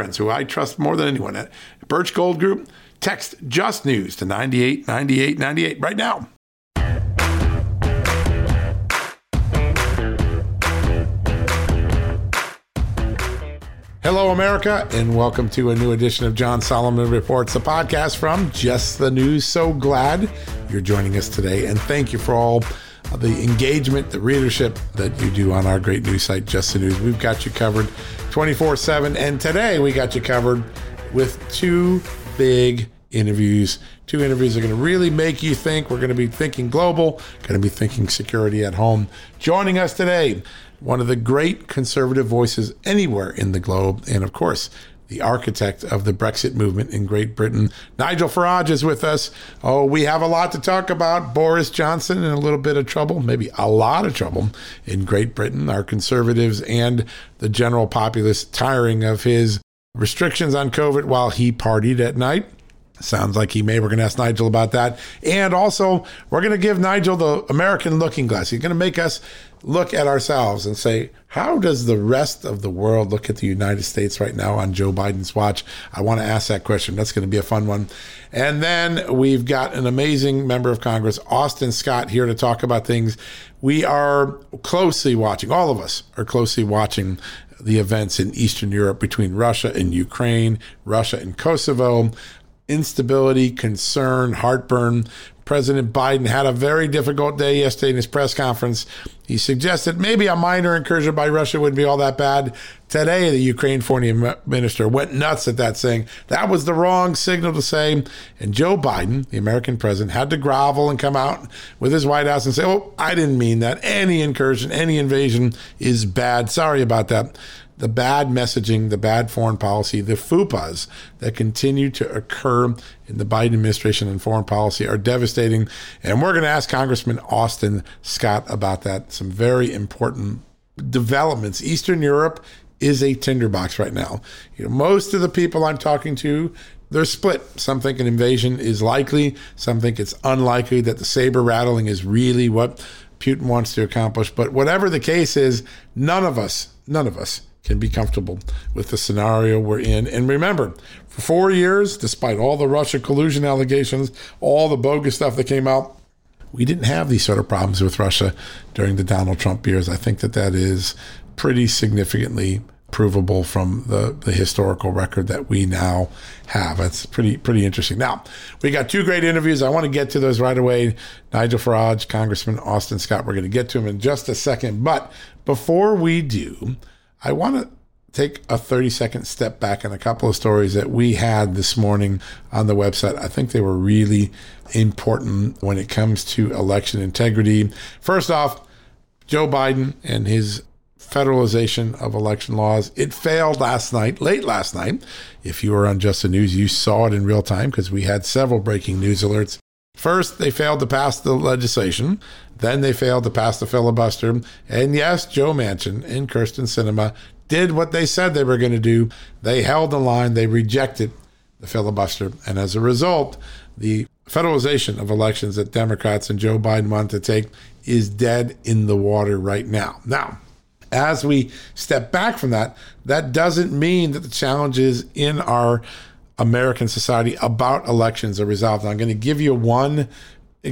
friends who I trust more than anyone at Birch Gold Group. Text Just News to 989898 right now. Hello, America, and welcome to a new edition of John Solomon Reports, the podcast from Just the News. So glad you're joining us today, and thank you for all the engagement, the readership that you do on our great news site, Just the News. We've got you covered 24 7. And today we got you covered with two big interviews. Two interviews are going to really make you think. We're going to be thinking global, going to be thinking security at home. Joining us today, one of the great conservative voices anywhere in the globe, and of course, the architect of the Brexit movement in Great Britain. Nigel Farage is with us. Oh, we have a lot to talk about. Boris Johnson in a little bit of trouble, maybe a lot of trouble in Great Britain. Our conservatives and the general populace tiring of his restrictions on COVID while he partied at night. Sounds like he may. We're going to ask Nigel about that. And also, we're going to give Nigel the American looking glass. He's going to make us look at ourselves and say, how does the rest of the world look at the United States right now on Joe Biden's watch? I want to ask that question. That's going to be a fun one. And then we've got an amazing member of Congress, Austin Scott, here to talk about things. We are closely watching, all of us are closely watching the events in Eastern Europe between Russia and Ukraine, Russia and Kosovo instability, concern, heartburn. President Biden had a very difficult day yesterday in his press conference. He suggested maybe a minor incursion by Russia wouldn't be all that bad. Today, the Ukraine foreign minister went nuts at that, saying that was the wrong signal to say. And Joe Biden, the American president, had to grovel and come out with his White House and say, Oh, I didn't mean that. Any incursion, any invasion is bad. Sorry about that the bad messaging, the bad foreign policy, the FUPAs that continue to occur in the Biden administration and foreign policy are devastating. And we're going to ask Congressman Austin Scott about that. Some very important developments. Eastern Europe is a tinderbox right now. You know, most of the people I'm talking to, they're split. Some think an invasion is likely. Some think it's unlikely that the saber rattling is really what Putin wants to accomplish. But whatever the case is, none of us, none of us can be comfortable with the scenario we're in. And remember, for four years, despite all the Russia collusion allegations, all the bogus stuff that came out, we didn't have these sort of problems with Russia during the Donald Trump years. I think that that is pretty significantly provable from the, the historical record that we now have. That's pretty pretty interesting. Now, we got two great interviews. I want to get to those right away. Nigel Farage, Congressman Austin Scott. We're going to get to him in just a second. But before we do, I want to take a 30 second step back on a couple of stories that we had this morning on the website. I think they were really important when it comes to election integrity. First off, Joe Biden and his federalization of election laws. It failed last night, late last night. If you were on Just the News, you saw it in real time because we had several breaking news alerts. First, they failed to pass the legislation. Then they failed to pass the filibuster. And yes, Joe Manchin and Kyrsten Sinema did what they said they were going to do. They held the line. They rejected the filibuster. And as a result, the federalization of elections that Democrats and Joe Biden want to take is dead in the water right now. Now, as we step back from that, that doesn't mean that the challenges in our American society about elections are resolved. I'm going to give you one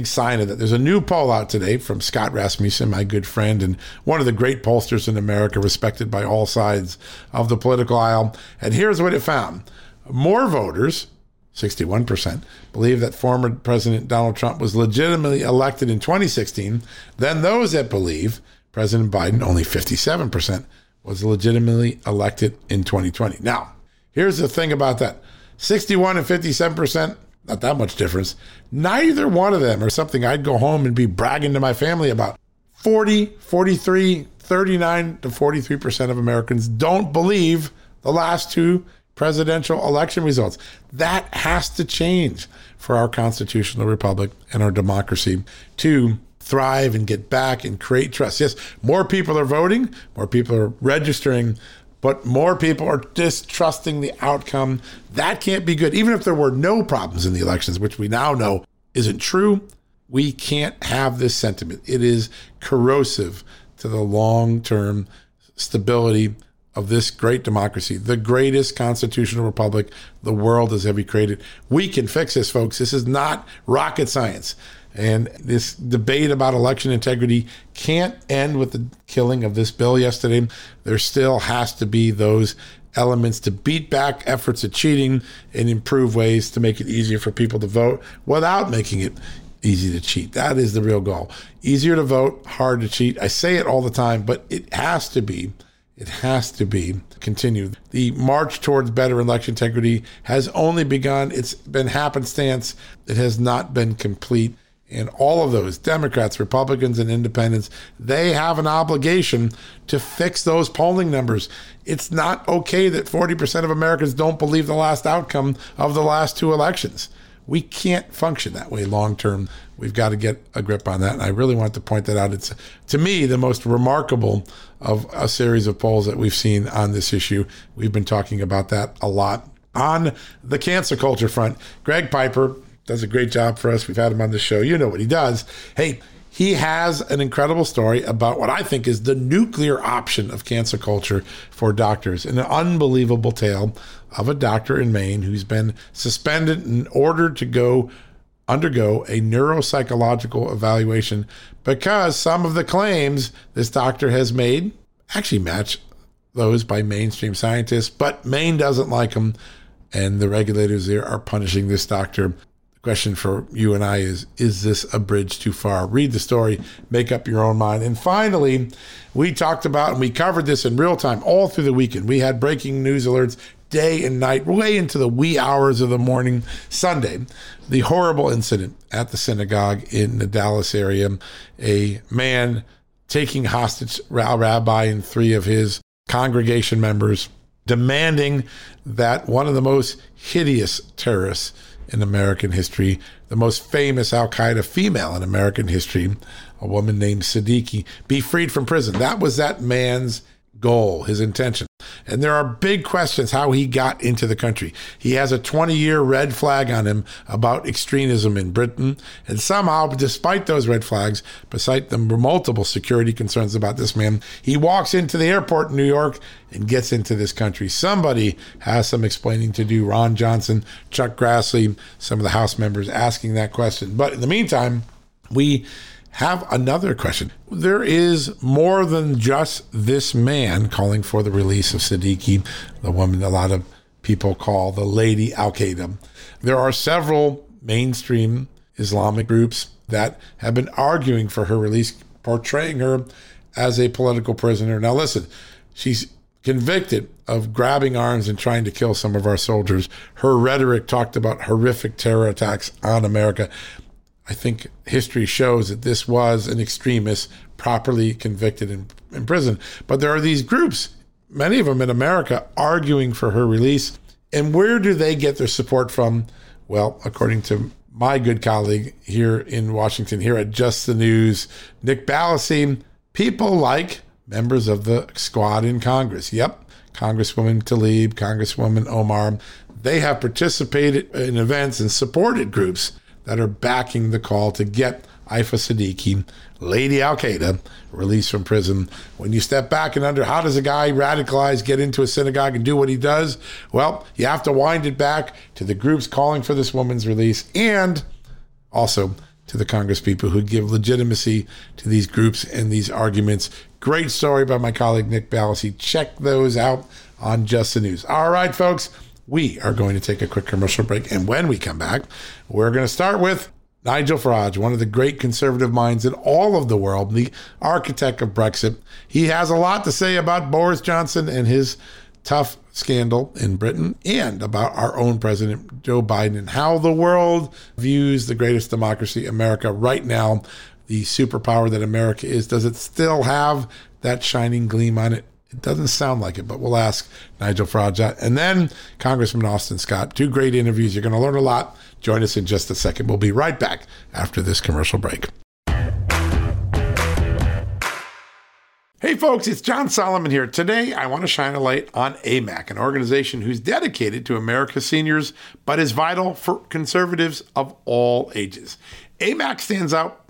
sign of that there's a new poll out today from Scott Rasmussen, my good friend, and one of the great pollsters in America, respected by all sides of the political aisle. And here's what it found more voters 61%, believe that former President Donald Trump was legitimately elected in 2016. than those that believe President Biden, only 57%, was legitimately elected in 2020. Now, here's the thing about that 61 and 57%, not that much difference. Neither one of them are something I'd go home and be bragging to my family about. 40, 43, 39 to 43% of Americans don't believe the last two presidential election results. That has to change for our constitutional republic and our democracy to thrive and get back and create trust. Yes, more people are voting, more people are registering, but more people are distrusting the outcome. That can't be good. Even if there were no problems in the elections, which we now know isn't true, we can't have this sentiment. It is corrosive to the long term stability of this great democracy, the greatest constitutional republic the world has ever created. We can fix this, folks. This is not rocket science. And this debate about election integrity can't end with the killing of this bill yesterday. There still has to be those elements to beat back efforts at cheating and improve ways to make it easier for people to vote without making it easy to cheat. That is the real goal. Easier to vote, hard to cheat. I say it all the time, but it has to be it has to be continued. The march towards better election integrity has only begun. It's been happenstance. It has not been complete. And all of those Democrats, Republicans, and independents, they have an obligation to fix those polling numbers. It's not okay that 40% of Americans don't believe the last outcome of the last two elections. We can't function that way long term. We've got to get a grip on that. And I really want to point that out. It's, to me, the most remarkable of a series of polls that we've seen on this issue. We've been talking about that a lot. On the cancer culture front, Greg Piper does a great job for us. We've had him on the show. You know what he does. Hey, he has an incredible story about what I think is the nuclear option of cancer culture for doctors. An unbelievable tale of a doctor in Maine who's been suspended and ordered to go undergo a neuropsychological evaluation because some of the claims this doctor has made actually match those by mainstream scientists, but Maine doesn't like them, and the regulators there are punishing this doctor The question for you and I is Is this a bridge too far? Read the story, make up your own mind. And finally, we talked about and we covered this in real time all through the weekend. We had breaking news alerts day and night, way into the wee hours of the morning Sunday. The horrible incident at the synagogue in the Dallas area. A man taking hostage a rabbi and three of his congregation members, demanding that one of the most hideous terrorists in American history, the most famous Al Qaeda female in American history, a woman named Siddiqui, be freed from prison. That was that man's goal, his intention. And there are big questions how he got into the country. He has a 20 year red flag on him about extremism in Britain. And somehow, despite those red flags, despite the multiple security concerns about this man, he walks into the airport in New York and gets into this country. Somebody has some explaining to do. Ron Johnson, Chuck Grassley, some of the House members asking that question. But in the meantime, we have another question. There is more than just this man calling for the release of Siddiqui, the woman a lot of people call the Lady Al Qaeda. There are several mainstream Islamic groups that have been arguing for her release, portraying her as a political prisoner. Now, listen, she's convicted of grabbing arms and trying to kill some of our soldiers. Her rhetoric talked about horrific terror attacks on America. I think history shows that this was an extremist properly convicted in, in prison. But there are these groups, many of them in America, arguing for her release. And where do they get their support from? Well, according to my good colleague here in Washington, here at Just the News, Nick Ballasine, people like members of the squad in Congress. Yep, Congresswoman Tlaib, Congresswoman Omar, they have participated in events and supported groups that are backing the call to get Aafia Siddiqui, Lady Al Qaeda, released from prison. When you step back and under, how does a guy radicalized get into a synagogue and do what he does? Well, you have to wind it back to the groups calling for this woman's release and also to the Congress people who give legitimacy to these groups and these arguments. Great story by my colleague Nick Ballasine. Check those out on Just the News. All right, folks We are going to take a quick commercial break. And when we come back, we're going to start with Nigel Farage, one of the great conservative minds in all of the world, the architect of Brexit. He has a lot to say about Boris Johnson and his tough scandal in Britain and about our own president, Joe Biden, and how the world views the greatest democracy, America, right now, the superpower that America is. Does it still have that shining gleam on it? It doesn't sound like it, but we'll ask Nigel Farage. And then Congressman Austin Scott. Two great interviews. You're going to learn a lot. Join us in just a second. We'll be right back after this commercial break. Hey folks, it's John Solomon here. Today I want to shine a light on AMAC, an organization who's dedicated to America's seniors, but is vital for conservatives of all ages. AMAC stands out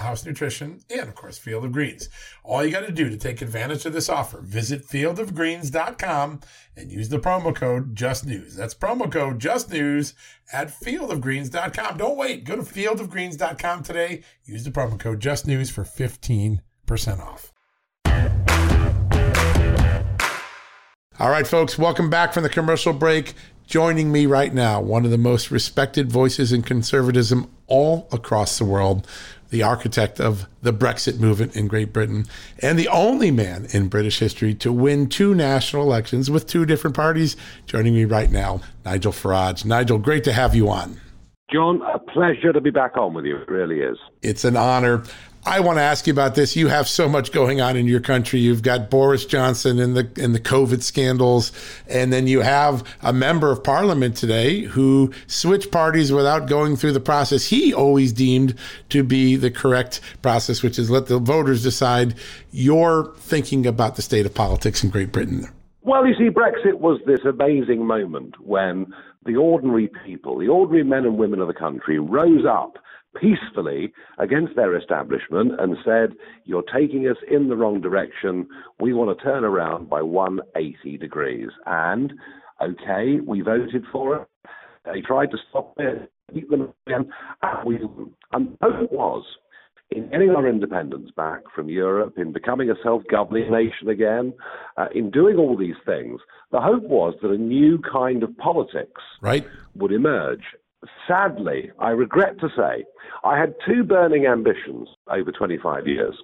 House Nutrition, and of course, Field of Greens. All you got to do to take advantage of this offer, visit fieldofgreens.com and use the promo code JustNews. That's promo code JustNews at fieldofgreens.com. Don't wait. Go to fieldofgreens.com today. Use the promo code JustNews for 15% off. All right, folks, welcome back from the commercial break. Joining me right now, one of the most respected voices in conservatism all across the world, the architect of the Brexit movement in Great Britain, and the only man in British history to win two national elections with two different parties. Joining me right now, Nigel Farage. Nigel, great to have you on. John, a pleasure to be back on with you. It really is. It's an honor. I want to ask you about this. You have so much going on in your country. You've got Boris Johnson and the and the COVID scandals, and then you have a member of parliament today who switched parties without going through the process he always deemed to be the correct process, which is let the voters decide. You're thinking about the state of politics in Great Britain. Well, you see, Brexit was this amazing moment when the ordinary people, the ordinary men and women of the country, rose up peacefully against their establishment and said, You're taking us in the wrong direction. We want to turn around by 180 degrees. And, okay, we voted for it. They tried to stop it, keep them again. And, we, and the hope was, in getting our independence back from Europe, in becoming a self governing nation again, uh, in doing all these things, the hope was that a new kind of politics right. would emerge. Sadly, I regret to say, I had two burning ambitions over 25 years.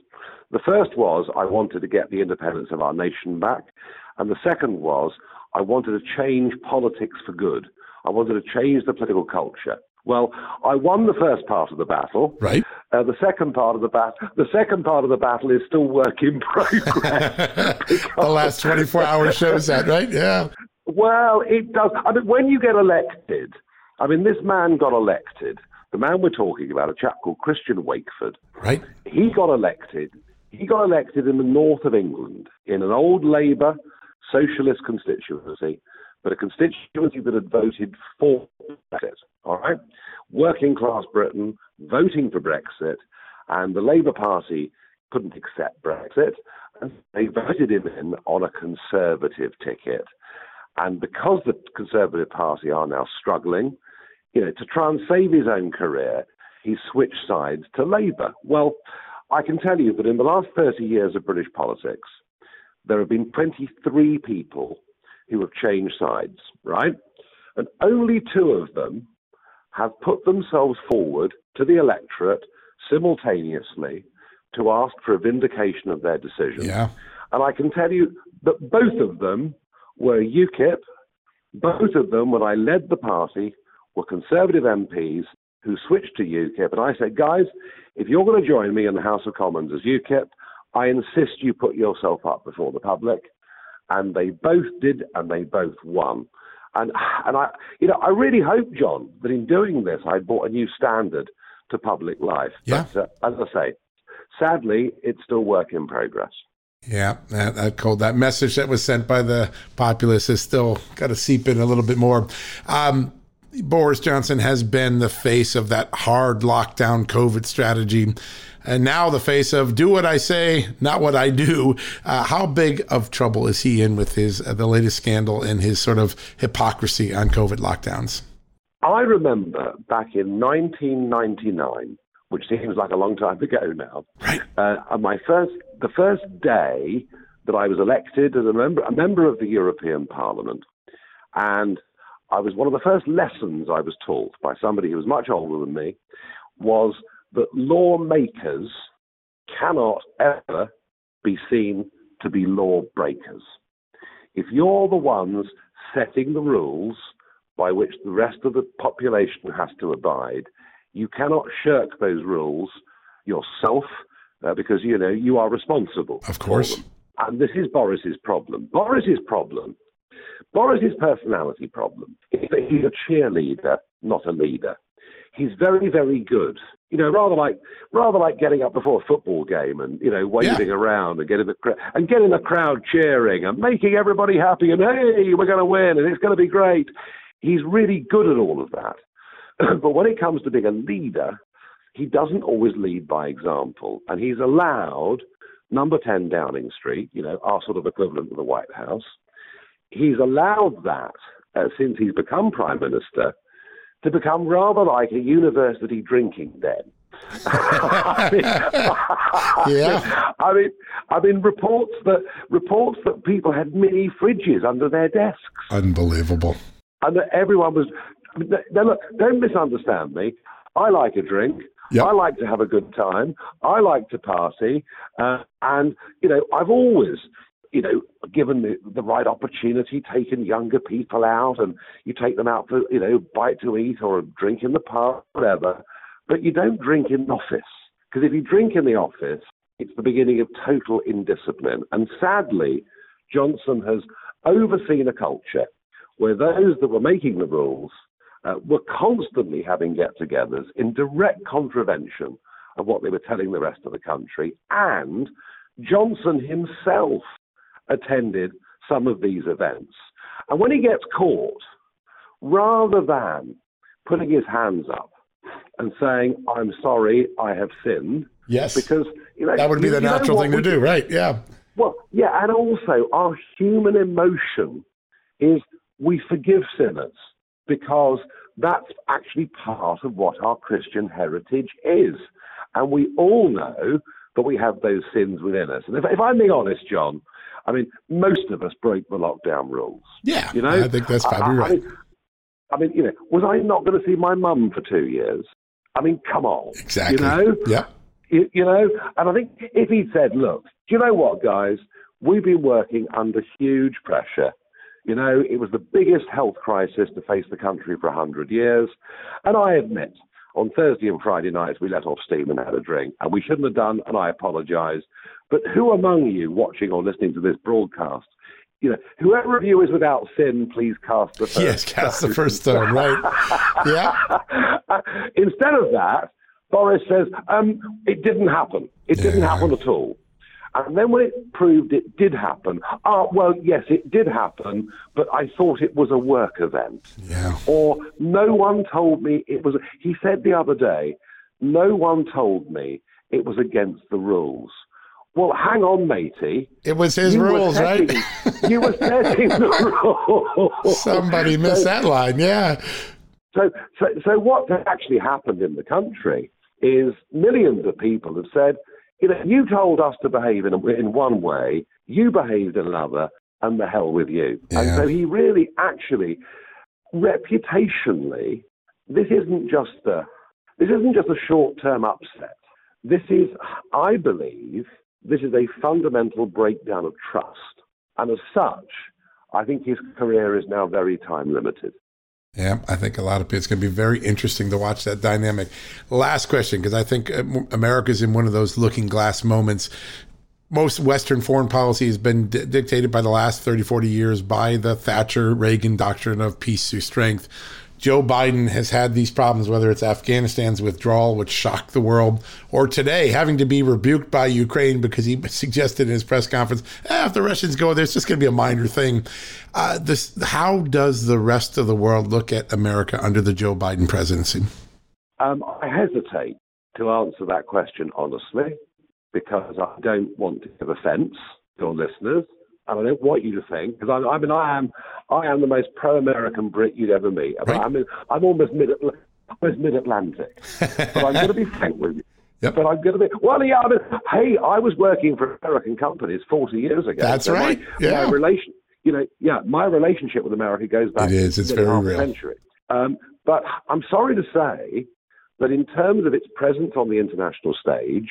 The first was I wanted to get the independence of our nation back, and the second was I wanted to change politics for good. I wanted to change the political culture. Well, I won the first part of the battle. Right. Uh, the second part of the battle, the second part of the battle is still work in progress. the last 24 hours shows that, right? Yeah. Well, it does. I mean, when you get elected, I mean, this man got elected. The man we're talking about, a chap called Christian Wakeford. Right. He got elected. He got elected in the north of England in an old Labour socialist constituency, but a constituency that had voted for Brexit. All right, working class Britain voting for Brexit, and the Labour Party couldn't accept Brexit, and they voted him in on a conservative ticket. And because the Conservative Party are now struggling, you know, to try and save his own career, he switched sides to Labour. Well, I can tell you that in the last 30 years of British politics, there have been 23 people who have changed sides, right? And only two of them have put themselves forward to the electorate simultaneously to ask for a vindication of their decision. Yeah. And I can tell you that both of them were UKIP. Both of them, when I led the party, were Conservative MPs who switched to UKIP. And I said, guys, if you're going to join me in the House of Commons as UKIP, I insist you put yourself up before the public. And they both did, and they both won. And, and I, you know, I really hope, John, that in doing this, I brought a new standard to public life. Yeah. But uh, as I say, sadly, it's still work in progress. Yeah, that, that cold that message that was sent by the populace has still got to seep in a little bit more. Um, Boris Johnson has been the face of that hard lockdown COVID strategy, and now the face of do what I say, not what I do. Uh, how big of trouble is he in with his uh, the latest scandal and his sort of hypocrisy on COVID lockdowns? I remember back in 1999 which seems like a long time ago now. Right. Uh, my first, the first day that I was elected as a member, a member of the European Parliament, and I was one of the first lessons I was taught by somebody who was much older than me was that lawmakers cannot ever be seen to be lawbreakers. If you're the ones setting the rules by which the rest of the population has to abide, you cannot shirk those rules yourself uh, because you know you are responsible. Of course. And this is Boris's problem. Boris's problem, Boris's personality problem, is that he's a cheerleader, not a leader. He's very, very good. You know, rather like rather like getting up before a football game and you know waving yeah. around and getting the and getting the crowd cheering and making everybody happy and hey, we're going to win and it's going to be great. He's really good at all of that. but when it comes to being a leader, he doesn't always lead by example. And he's allowed number 10 Downing Street, you know, our sort of equivalent of the White House, he's allowed that uh, since he's become prime minister to become rather like a university drinking den. I mean, yeah. I mean, I mean, reports that reports that people had mini fridges under their desks. Unbelievable. And that everyone was now, look, don't misunderstand me. I like a drink. Yep. I like to have a good time. I like to party. Uh, and, you know, I've always, you know, given the, the right opportunity, taken younger people out and you take them out for, you know, bite to eat or a drink in the park, whatever. But you don't drink in the office. Because if you drink in the office, it's the beginning of total indiscipline. And sadly, Johnson has overseen a culture where those that were making the rules uh, were constantly having get togethers in direct contravention of what they were telling the rest of the country. And Johnson himself attended some of these events. And when he gets caught, rather than putting his hands up and saying, I'm sorry, I have sinned. Yes. Because, you know, that would be the natural thing to do, right? Yeah. Well, yeah. And also, our human emotion is we forgive sinners because that's actually part of what our Christian heritage is. And we all know that we have those sins within us. And if, if I'm being honest, John, I mean, most of us broke the lockdown rules. Yeah, you know, I think that's probably I, right. I mean, I mean, you know, was I not going to see my mum for two years? I mean, come on. Exactly. You know? Yeah. You, you know, and I think if he'd said, look, do you know what, guys? We've been working under huge pressure. You know, it was the biggest health crisis to face the country for 100 years. And I admit, on Thursday and Friday nights, we let off steam and had a drink. And we shouldn't have done, and I apologize. But who among you watching or listening to this broadcast you know, whoever of you is without sin, please cast the first. Yes, cast the first stone. Right? yeah. Instead of that, Boris says um, it didn't happen. It didn't happen at all. And then when it proved it did happen, ah, well, yes, it did happen, but I thought it was a work event. Yeah. Or no one told me it was. He said the other day, no one told me it was against the rules. Well, hang on, matey. It was his you rules, setting, right? you were setting the rules. Somebody missed so, that line, yeah. So, so, so what actually happened in the country is millions of people have said, you know, you told us to behave in, a, in one way, you behaved in another, and the hell with you. Yeah. And so he really, actually, reputationally, this isn't just a this isn't just a short-term upset. This is, I believe, this is a fundamental breakdown of trust. And as such, I think his career is now very time limited. Yeah, I think a lot of people, it's going to be very interesting to watch that dynamic. Last question, because I think uh, America's in one of those looking glass moments. Most Western foreign policy has been d- dictated by the last 30, 40 years by the Thatcher Reagan doctrine of peace through strength. Joe Biden has had these problems, whether it's Afghanistan's withdrawal, which shocked the world, or today having to be rebuked by Ukraine because he suggested in his press conference, eh, if the Russians go there, it's just going to be a minor thing. Uh, this, how does the rest of the world look at America under the Joe Biden presidency? Um, I hesitate to answer that question honestly because I don't want to give offence to your listeners I don't want you to think because I, I, mean I am I am the most pro-American Brit you'd ever meet. Right. I mean I'm almost mid almost mid-Atlantic, but I'm going to be frank with you. Yep. But I'm going to be well. Yeah, I mean, hey, I was working for American companies 40 years ago. That's so right. My, yeah. my relation, you know, yeah, my relationship with America goes back. It is. It's very real. Century. Um, but I'm sorry to say that in terms of its presence on the international stage,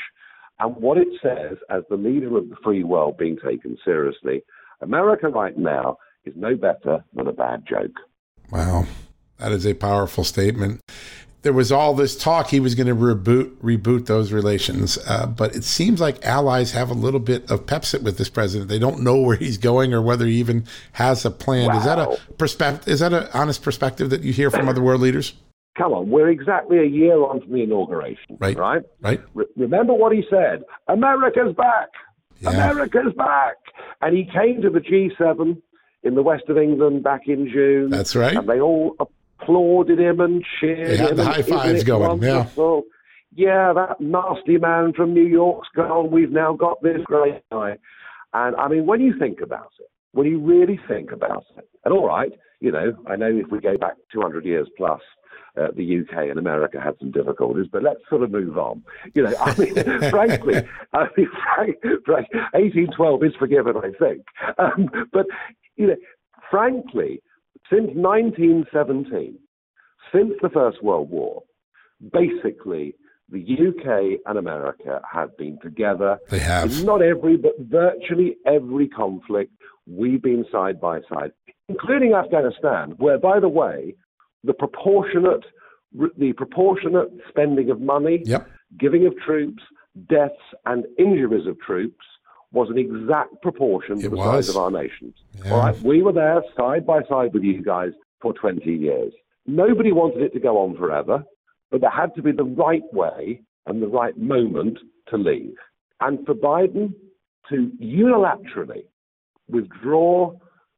and what it says as the leader of the free world being taken seriously, America right now is no better than a bad joke. Wow. That is a powerful statement. There was all this talk he was going to reboot reboot those relations, uh, but it seems like allies have a little bit of pepsit with this president. They don't know where he's going or whether he even has a plan. Wow. Is that a perspective? Is that an honest perspective that you hear from other world leaders? Come on, we're exactly a year on from the inauguration, right? Right. Right. Re- remember what he said: America's back. Yeah. America's back. And he came to the G7 in the west of England back in June. That's right. And they all applauded him and cheered they had him. the high fives going. Wonderful? Yeah. Yeah, that nasty man from New York's gone. We've now got this great guy. And I mean, when you think about it, when you really think about it, and all right, you know, I know if we go back 200 years plus, uh, the UK and America had some difficulties, but let's sort of move on. You know, I mean, frankly, I mean, frank, frank, 1812 is forgiven, I think. Um, but, you know, frankly, since 1917, since the First World War, basically the UK and America have been together. They have. In not every, but virtually every conflict, we've been side by side, including Afghanistan, where, by the way, the proportionate the proportionate spending of money, yep. giving of troops, deaths, and injuries of troops was an exact proportion to the was. size of our nations. Yeah. All right, we were there side by side with you guys for 20 years. Nobody wanted it to go on forever, but there had to be the right way and the right moment to leave. And for Biden to unilaterally withdraw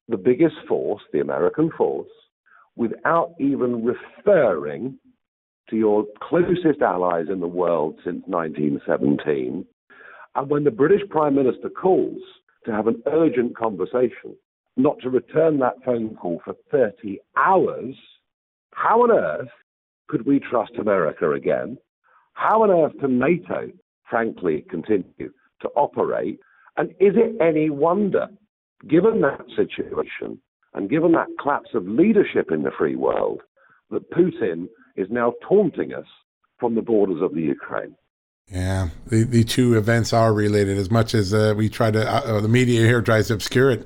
the biggest force, the American force, without even referring to your closest allies in the world since 1917. And when the British Prime Minister calls to have an urgent conversation, not to return that phone call for 30 hours, how on earth could we trust America again? How on earth can NATO, frankly, continue to operate? And is it any wonder, given that situation, and given that collapse of leadership in the free world, that Putin is now taunting us from the borders of the Ukraine. Yeah, the, the two events are related as much as uh, we try to, uh, uh, the media here tries to obscure it.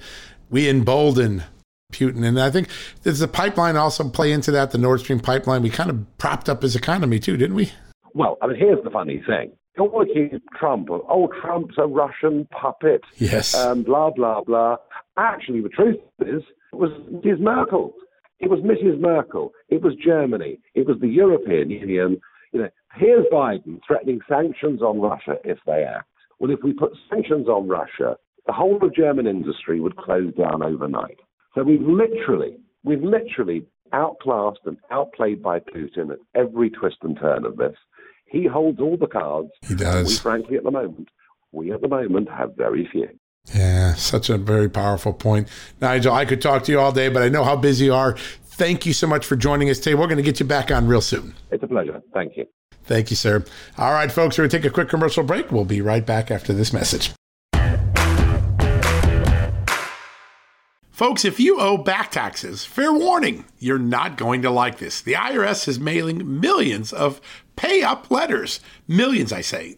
We embolden Putin. And I think does the pipeline also play into that, the Nord Stream pipeline? We kind of propped up his economy too, didn't we? Well, I mean, here's the funny thing. You're accuse Trump of, oh, Trump's a Russian puppet. Yes. Um, blah, blah, blah. Actually, the truth is, it was Mrs. Merkel. It was Mrs. Merkel. It was Germany. It was the European Union. You know, here's Biden threatening sanctions on Russia if they act. Well, if we put sanctions on Russia, the whole of German industry would close down overnight. So we've literally, we've literally outclassed and outplayed by Putin at every twist and turn of this. He holds all the cards. He does. We, frankly, at the moment, we at the moment have very few. Yeah, such a very powerful point. Nigel, I could talk to you all day, but I know how busy you are. Thank you so much for joining us today. We're going to get you back on real soon. It's a pleasure. Thank you. Thank you, sir. All right, folks, we're going to take a quick commercial break. We'll be right back after this message. Folks, if you owe back taxes, fair warning, you're not going to like this. The IRS is mailing millions of pay up letters. Millions, I say.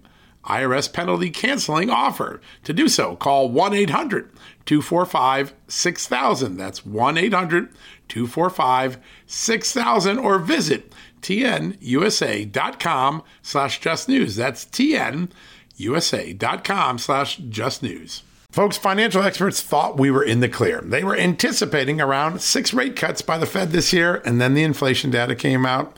IRS penalty canceling offer. To do so, call 1 800 245 6000. That's 1 800 245 6000 or visit tnusa.com slash just news. That's tnusa.com slash just news. Folks, financial experts thought we were in the clear. They were anticipating around six rate cuts by the Fed this year, and then the inflation data came out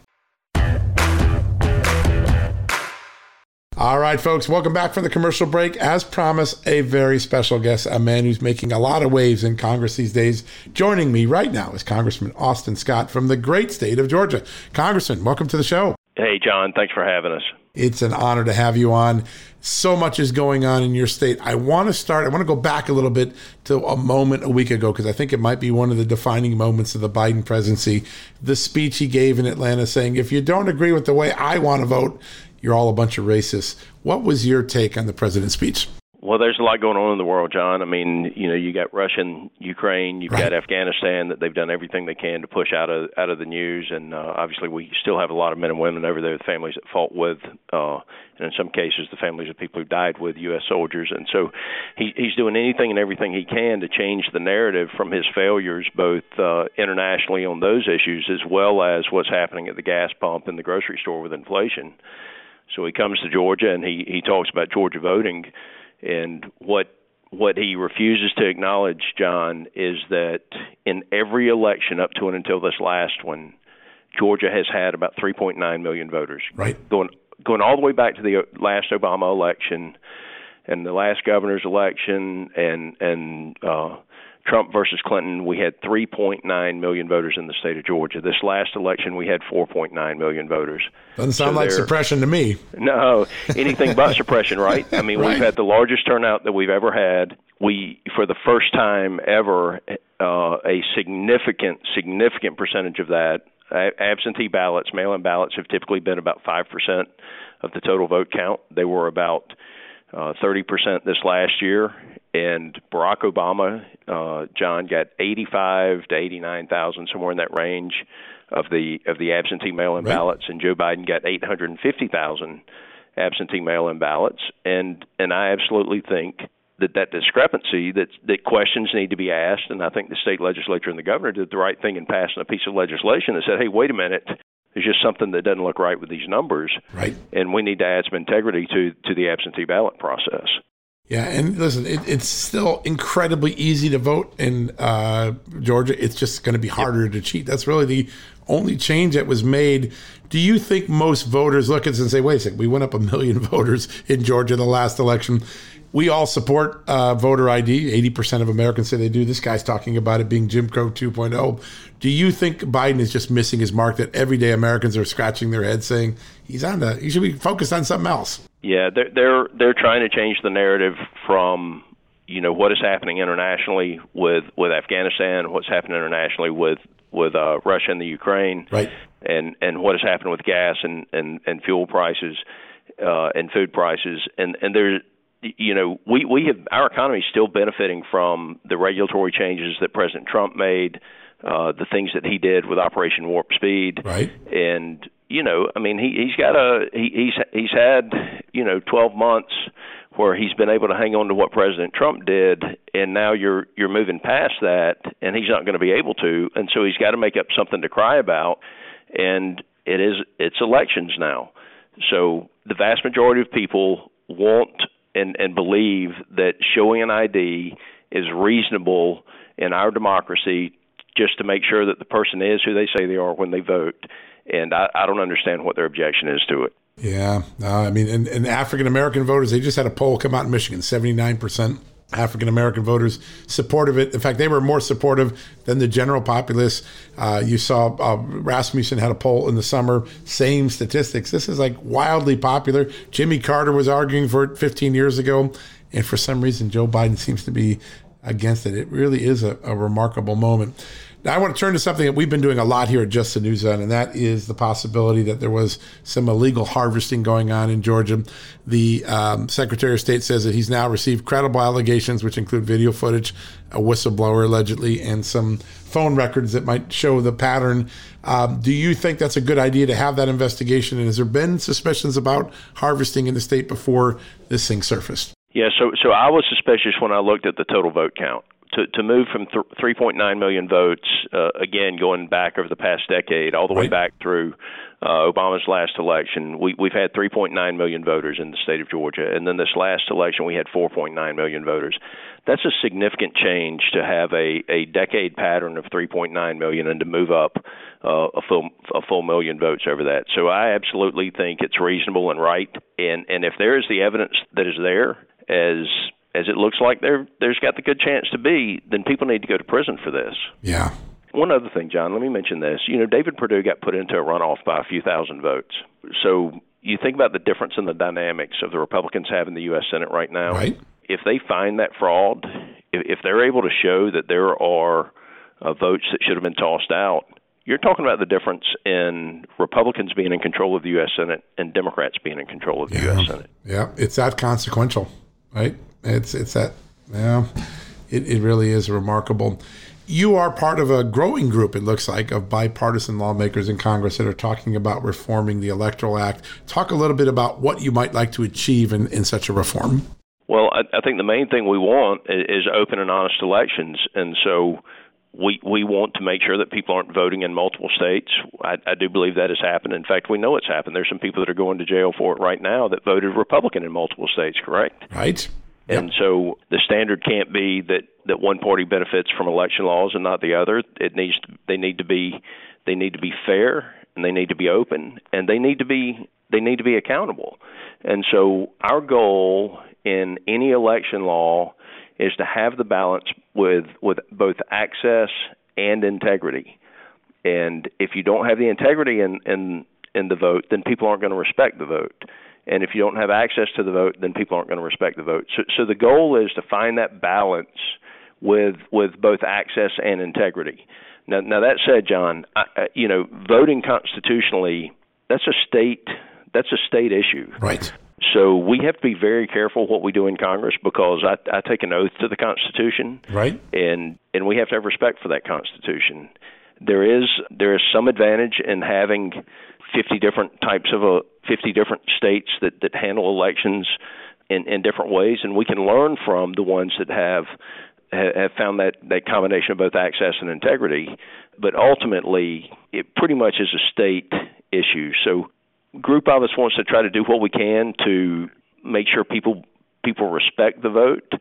All right, folks, welcome back from the commercial break. As promised, a very special guest, a man who's making a lot of waves in Congress these days. Joining me right now is Congressman Austin Scott from the great state of Georgia. Congressman, welcome to the show. Hey, John, thanks for having us. It's an honor to have you on. So much is going on in your state. I want to start, I want to go back a little bit to a moment a week ago because I think it might be one of the defining moments of the Biden presidency. The speech he gave in Atlanta saying, if you don't agree with the way I want to vote, you're all a bunch of racists. What was your take on the president's speech? Well, there's a lot going on in the world, John. I mean, you know, you got Russia and Ukraine, you've right. got Afghanistan that they've done everything they can to push out of out of the news, and uh, obviously we still have a lot of men and women over there, the families that fought with, uh, and in some cases the families of people who died with U.S. soldiers, and so he, he's doing anything and everything he can to change the narrative from his failures, both uh, internationally on those issues as well as what's happening at the gas pump and the grocery store with inflation. So he comes to Georgia and he he talks about Georgia voting and what what he refuses to acknowledge, John, is that in every election up to and until this last one, Georgia has had about 3.9 million voters. Right. Going going all the way back to the last Obama election and the last governor's election and and uh Trump versus Clinton, we had 3.9 million voters in the state of Georgia. This last election, we had 4.9 million voters. Doesn't sound so like suppression to me. No, anything but suppression, right? I mean, right. we've had the largest turnout that we've ever had. we, for the first time ever, uh, a significant, significant percentage of that absentee ballots, mail-in ballots have typically been about five percent of the total vote count. They were about uh, 30% this last year, and Barack Obama, uh, John, got 85 to 89,000, somewhere in that range of the of the absentee mail-in right. ballots, and Joe Biden got 850,000 absentee mail-in ballots, and and I absolutely think that that discrepancy that that questions need to be asked, and I think the state legislature and the governor did the right thing in passing a piece of legislation that said, "Hey, wait a minute, there's just something that doesn't look right with these numbers, right? And we need to add some integrity to to the absentee ballot process." Yeah, and listen, it, it's still incredibly easy to vote in uh, Georgia. It's just going to be harder yep. to cheat. That's really the only change that was made. Do you think most voters look at this and say, "Wait a second, we went up a million voters in Georgia the last election"? we all support uh, voter ID. 80% of Americans say they do. This guy's talking about it being Jim Crow 2.0. Do you think Biden is just missing his mark that everyday Americans are scratching their heads saying he's on the, he should be focused on something else? Yeah, they're, they're, they're trying to change the narrative from, you know, what is happening internationally with, with Afghanistan, what's happening internationally with, with uh, Russia and the Ukraine, right. and, and what has happened with gas and, and, and fuel prices. Uh, and food prices, and and there you know, we we have our economy is still benefiting from the regulatory changes that President Trump made, uh, the things that he did with Operation Warp Speed, right? And you know, I mean, he he's got a he, he's he's had you know 12 months where he's been able to hang on to what President Trump did, and now you're you're moving past that, and he's not going to be able to, and so he's got to make up something to cry about, and it is it's elections now, so the vast majority of people want and, and believe that showing an ID is reasonable in our democracy just to make sure that the person is who they say they are when they vote. And I, I don't understand what their objection is to it. Yeah. Uh, I mean, and, and African American voters, they just had a poll come out in Michigan 79% African American voters supportive of it. In fact, they were more supportive than the general populace. Uh, you saw uh, Rasmussen had a poll in the summer, same statistics. This is like wildly popular. Jimmy Carter was arguing for it 15 years ago, and for some reason, Joe Biden seems to be against it. It really is a, a remarkable moment. Now, I want to turn to something that we've been doing a lot here at Just the News On, and that is the possibility that there was some illegal harvesting going on in Georgia. The um, Secretary of State says that he's now received credible allegations, which include video footage, a whistleblower allegedly, and some phone records that might show the pattern. Um, do you think that's a good idea to have that investigation? And has there been suspicions about harvesting in the state before this thing surfaced? Yeah, so so I was suspicious when I looked at the total vote count. To to move from th- 3.9 million votes uh, again going back over the past decade all the right. way back through uh, Obama's last election we we've had 3.9 million voters in the state of Georgia and then this last election we had 4.9 million voters. That's a significant change to have a a decade pattern of 3.9 million and to move up uh, a full a full million votes over that. So I absolutely think it's reasonable and right and and if there is the evidence that is there as as it looks like there there's got the good chance to be, then people need to go to prison for this. Yeah. One other thing, John, let me mention this. You know, David Perdue got put into a runoff by a few thousand votes. So you think about the difference in the dynamics of the Republicans have in the U.S. Senate right now. Right. If they find that fraud, if, if they're able to show that there are uh, votes that should have been tossed out, you're talking about the difference in Republicans being in control of the U.S. Senate and Democrats being in control of the yeah. U.S. Senate. Yeah, it's that consequential, right? It's it's that yeah, it, it really is remarkable. You are part of a growing group, it looks like, of bipartisan lawmakers in Congress that are talking about reforming the Electoral Act. Talk a little bit about what you might like to achieve in, in such a reform. Well, I, I think the main thing we want is, is open and honest elections, and so we we want to make sure that people aren't voting in multiple states. I, I do believe that has happened. In fact, we know it's happened. There's some people that are going to jail for it right now that voted Republican in multiple states. Correct? Right. And so the standard can't be that that one party benefits from election laws and not the other. It needs to, they need to be they need to be fair and they need to be open and they need to be they need to be accountable. And so our goal in any election law is to have the balance with with both access and integrity. And if you don't have the integrity in in in the vote, then people aren't going to respect the vote. And if you don't have access to the vote, then people aren't going to respect the vote. So, so the goal is to find that balance with with both access and integrity. Now, now that said, John, I, you know, voting constitutionally that's a state that's a state issue. Right. So we have to be very careful what we do in Congress because I, I take an oath to the Constitution, right? And and we have to have respect for that Constitution. There is there is some advantage in having 50 different types of a uh, 50 different states that that handle elections in in different ways, and we can learn from the ones that have have found that that combination of both access and integrity. But ultimately, it pretty much is a state issue. So group of us wants to try to do what we can to make sure people people respect the vote,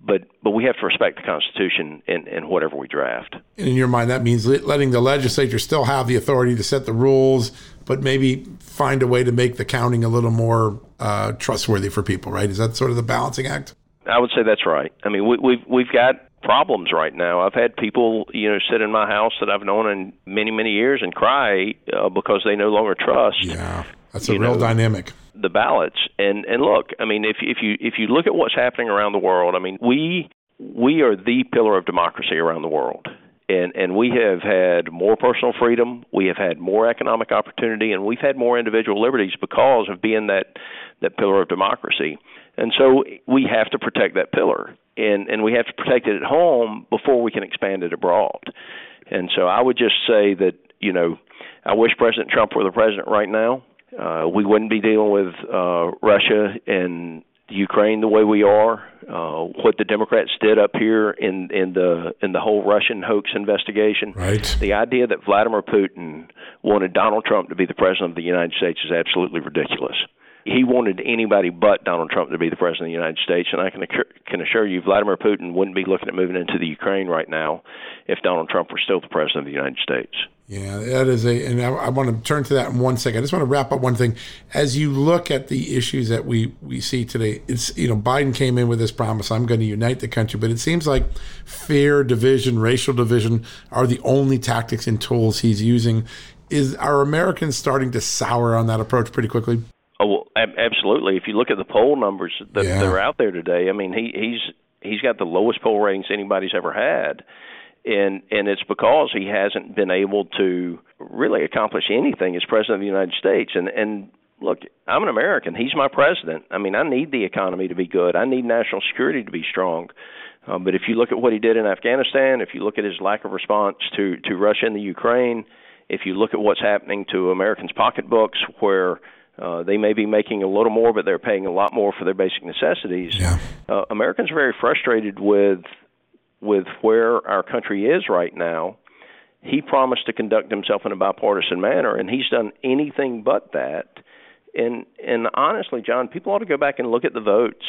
but but we have to respect the Constitution in, in whatever we draft. In your mind, that means letting the legislature still have the authority to set the rules, but maybe find a way to make the counting a little more uh, trustworthy for people. Right? Is that sort of the balancing act? I would say that's right. I mean, we, we've we've got problems right now. I've had people, you know, sit in my house that I've known in many many years and cry uh, because they no longer trust. Yeah that's a real know, dynamic. The ballots and and look, I mean, if if you if you look at what's happening around the world, I mean, we we are the pillar of democracy around the world. And, and we have had more personal freedom, we have had more economic opportunity, and we've had more individual liberties because of being that, that pillar of democracy. And so we have to protect that pillar, and, and we have to protect it at home before we can expand it abroad. And so I would just say that, you know, I wish President Trump were the president right now uh, we wouldn't be dealing with uh, Russia and Ukraine the way we are. Uh, what the Democrats did up here in in the in the whole Russian hoax investigation. Right. The idea that Vladimir Putin wanted Donald Trump to be the president of the United States is absolutely ridiculous. He wanted anybody but Donald Trump to be the president of the United States, and I can can assure you, Vladimir Putin wouldn't be looking at moving into the Ukraine right now if Donald Trump were still the president of the United States. Yeah, that is a, and I, I, want to turn to that in one second. I just want to wrap up one thing. As you look at the issues that we we see today, it's you know Biden came in with this promise, I'm going to unite the country, but it seems like fear, division, racial division are the only tactics and tools he's using. Is are Americans starting to sour on that approach pretty quickly? Oh, well, absolutely. If you look at the poll numbers that, yeah. that are out there today, I mean, he, he's he's got the lowest poll ratings anybody's ever had and and it's because he hasn't been able to really accomplish anything as president of the United States. And and look, I'm an American. He's my president. I mean, I need the economy to be good. I need national security to be strong. Uh, but if you look at what he did in Afghanistan, if you look at his lack of response to to Russia and the Ukraine, if you look at what's happening to Americans' pocketbooks, where uh, they may be making a little more, but they're paying a lot more for their basic necessities. Yeah. Uh, Americans are very frustrated with with where our country is right now, he promised to conduct himself in a bipartisan manner, and he's done anything but that. And and honestly, John, people ought to go back and look at the votes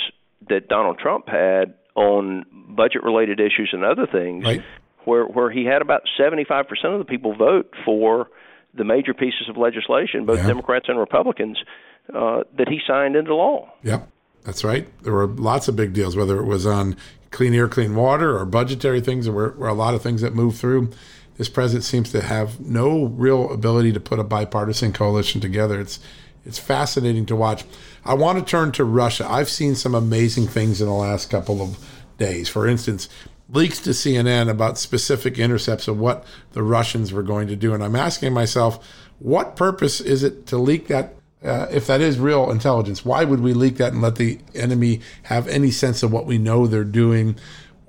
that Donald Trump had on budget related issues and other things, right. where where he had about seventy five percent of the people vote for the major pieces of legislation, both yeah. Democrats and Republicans, uh, that he signed into law. Yep. That's right. There were lots of big deals, whether it was on clean air, clean water, or budgetary things. There were, were a lot of things that moved through. This president seems to have no real ability to put a bipartisan coalition together. It's it's fascinating to watch. I want to turn to Russia. I've seen some amazing things in the last couple of days. For instance, leaks to CNN about specific intercepts of what the Russians were going to do. And I'm asking myself, what purpose is it to leak that uh, if that is real intelligence, why would we leak that and let the enemy have any sense of what we know they're doing?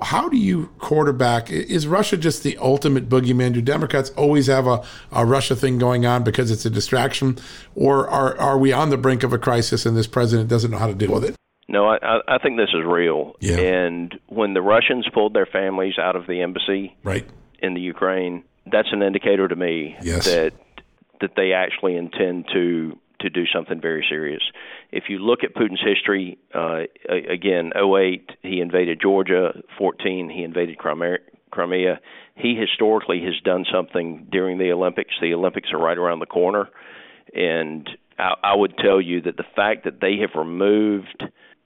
How do you quarterback? Is Russia just the ultimate boogeyman? Do Democrats always have a, a Russia thing going on because it's a distraction? Or are, are we on the brink of a crisis and this president doesn't know how to deal with it? No, I, I think this is real. Yeah. And when the Russians pulled their families out of the embassy right. in the Ukraine, that's an indicator to me yes. that that they actually intend to to do something very serious. If you look at Putin's history, uh, again, 08 he invaded Georgia, 14 he invaded Crimea. He historically has done something during the Olympics. The Olympics are right around the corner, and I, I would tell you that the fact that they have removed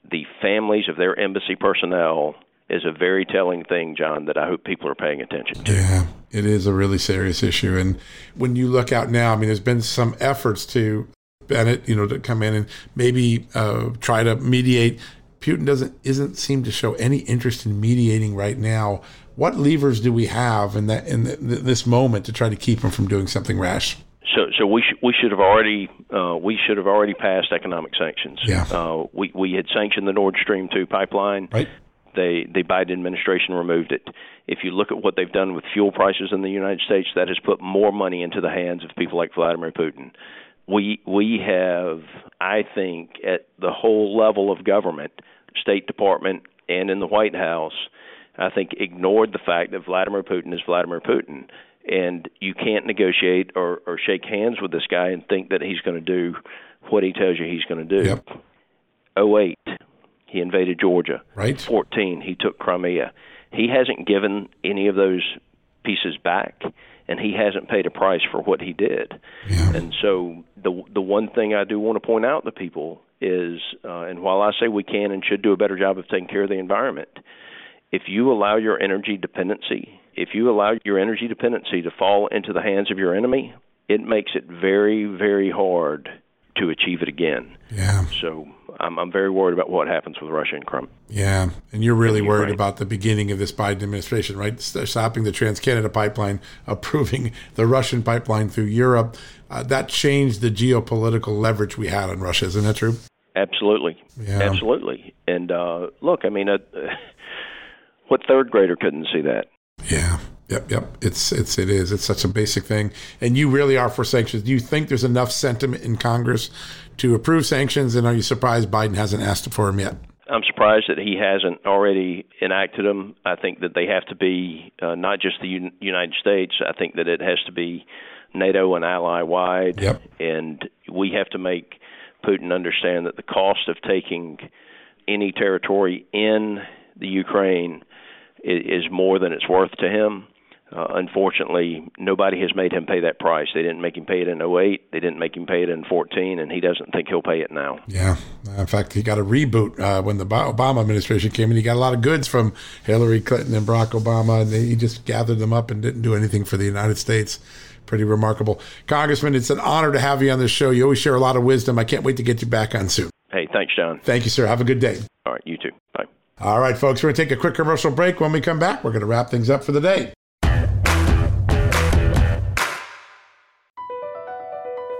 the families of their embassy personnel is a very telling thing, John, that I hope people are paying attention to. Yeah, it is a really serious issue. And when you look out now, I mean, there's been some efforts to Bennett, you know, to come in and maybe uh, try to mediate. Putin doesn't isn't seem to show any interest in mediating right now. What levers do we have in that in the, this moment to try to keep him from doing something rash? So, so we sh- we should have already uh, we should have already passed economic sanctions. Yeah. Uh, we we had sanctioned the Nord Stream two pipeline. Right. They the Biden administration removed it. If you look at what they've done with fuel prices in the United States, that has put more money into the hands of people like Vladimir Putin. We we have, I think, at the whole level of government, State Department, and in the White House, I think ignored the fact that Vladimir Putin is Vladimir Putin and you can't negotiate or, or shake hands with this guy and think that he's going to do what he tells you he's going to do. Yep. 08, he invaded Georgia. Right. 14, he took Crimea. He hasn't given any of those pieces back, and he hasn't paid a price for what he did. Yeah. And so the the one thing I do want to point out to people is, uh, and while I say we can and should do a better job of taking care of the environment, if you allow your energy dependency if you allow your energy dependency to fall into the hands of your enemy, it makes it very, very hard to achieve it again. Yeah. So I'm, I'm very worried about what happens with Russia and Crimea. Yeah, and you're really worried about the beginning of this Biden administration, right? Stopping the Trans Canada pipeline, approving the Russian pipeline through Europe. Uh, that changed the geopolitical leverage we had on Russia. Isn't that true? Absolutely. Yeah. Absolutely. And uh, look, I mean, uh, what third grader couldn't see that? Yeah. Yep, yep. It's it's it is. It's such a basic thing. And you really are for sanctions. Do you think there's enough sentiment in Congress to approve sanctions? And are you surprised Biden hasn't asked for them yet? I'm surprised that he hasn't already enacted them. I think that they have to be uh, not just the U- United States. I think that it has to be NATO and ally wide. Yep. And we have to make Putin understand that the cost of taking any territory in the Ukraine is more than it's worth to him. Uh, unfortunately, nobody has made him pay that price. They didn't make him pay it in 08. They didn't make him pay it in 14, and he doesn't think he'll pay it now. Yeah. In fact, he got a reboot uh, when the Obama administration came in. He got a lot of goods from Hillary Clinton and Barack Obama, and he just gathered them up and didn't do anything for the United States. Pretty remarkable. Congressman, it's an honor to have you on the show. You always share a lot of wisdom. I can't wait to get you back on soon. Hey, thanks, John. Thank you, sir. Have a good day. All right, you too. Bye. All right, folks, we're going to take a quick commercial break. When we come back, we're going to wrap things up for the day.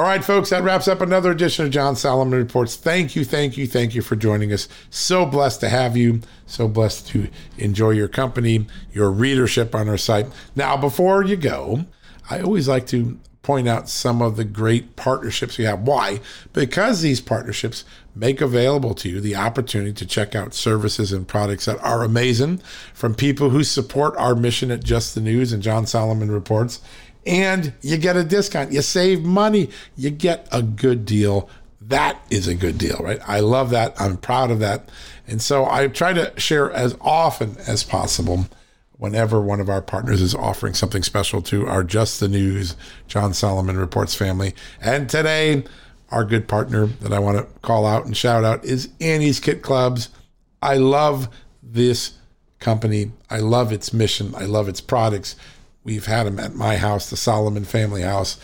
All right, folks, that wraps up another edition of John Solomon Reports. Thank you, thank you, thank you for joining us. So blessed to have you. So blessed to enjoy your company, your readership on our site. Now, before you go, I always like to point out some of the great partnerships we have. Why? Because these partnerships make available to you the opportunity to check out services and products that are amazing from people who support our mission at Just the News and John Solomon Reports and you get a discount. You save money. You get a good deal. That is a good deal, right? I love that. I'm proud of that. And so I try to share as often as possible whenever one of our partners is offering something special to our Just the News, John Solomon Reports family. And today, our good partner that I want to call out and shout out is Annie's Kit Clubs. I love this company. I love its mission. I love its products. We've had them at my house, the Solomon family house.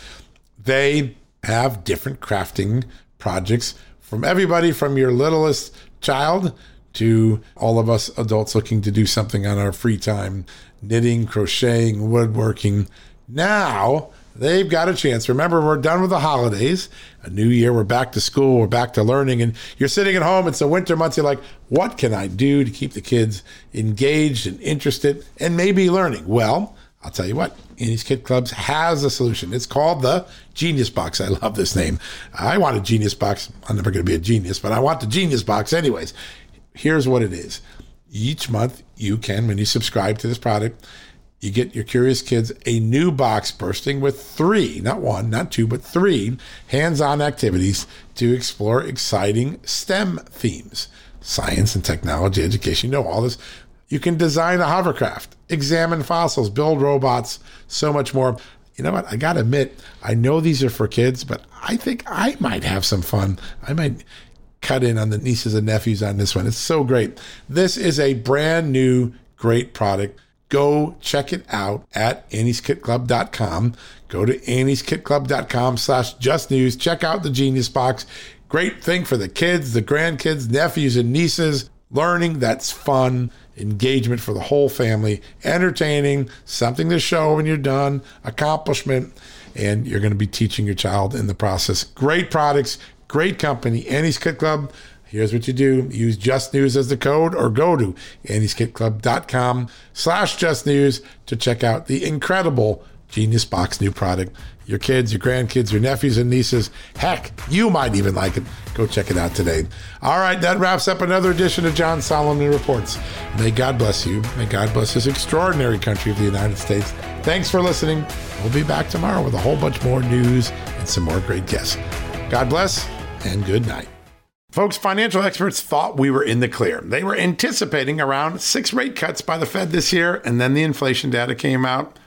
They have different crafting projects from everybody from your littlest child to all of us adults looking to do something on our free time knitting, crocheting, woodworking. Now they've got a chance. Remember, we're done with the holidays. A new year, we're back to school, we're back to learning, and you're sitting at home. It's the winter months. You're like, what can I do to keep the kids engaged and interested and maybe learning? Well, I'll tell you what, Annie's Kit Clubs has a solution. It's called the Genius Box. I love this name. I want a Genius Box. I'm never going to be a genius, but I want the Genius Box anyways. Here's what it is. Each month, you can, when you subscribe to this product, you get your curious kids a new box bursting with three, not one, not two, but three hands on activities to explore exciting STEM themes science and technology, education. You know all this. You can design a hovercraft, examine fossils, build robots, so much more. You know what? I got to admit, I know these are for kids, but I think I might have some fun. I might cut in on the nieces and nephews on this one. It's so great. This is a brand new, great product go check it out at annieskitclub.com. Go to annieskitclub.com slash just news. Check out the Genius Box. Great thing for the kids, the grandkids, nephews, and nieces. Learning that's fun, engagement for the whole family, entertaining, something to show when you're done, accomplishment, and you're going to be teaching your child in the process. Great products, great company, Annie's Kit Club. Here's what you do. Use Just News as the code or go to annieskitclub.com slash Just News to check out the incredible Genius Box new product. Your kids, your grandkids, your nephews and nieces, heck, you might even like it. Go check it out today. All right, that wraps up another edition of John Solomon Reports. May God bless you. May God bless this extraordinary country of the United States. Thanks for listening. We'll be back tomorrow with a whole bunch more news and some more great guests. God bless and good night. Folks, financial experts thought we were in the clear. They were anticipating around six rate cuts by the Fed this year, and then the inflation data came out